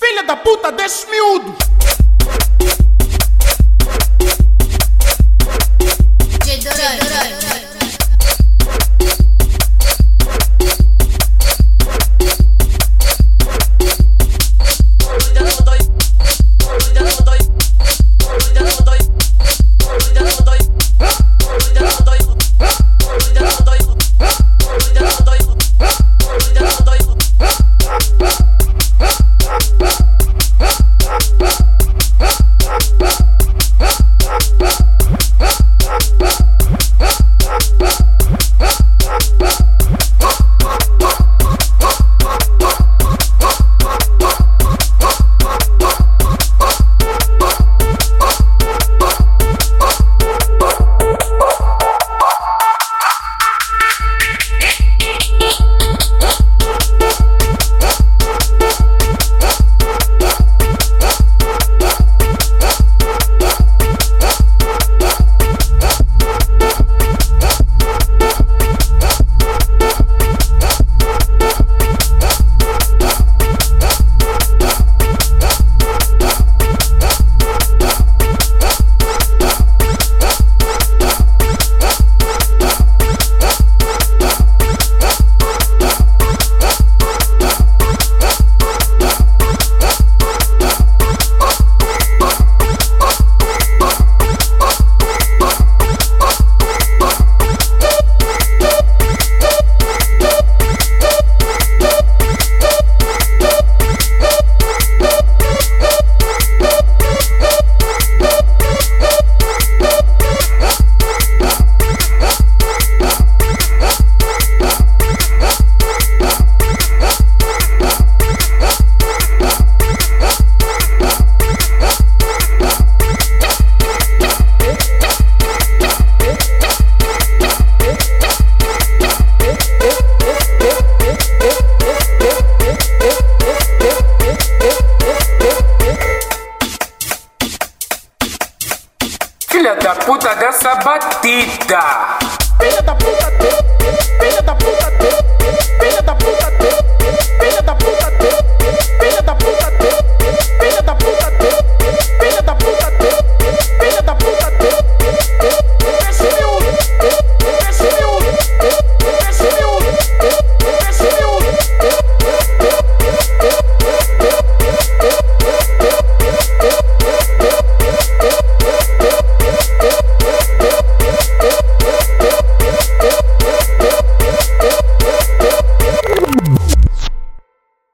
Filha da puta desse miúdo! Filha da puta dessa batida. Filha da puta.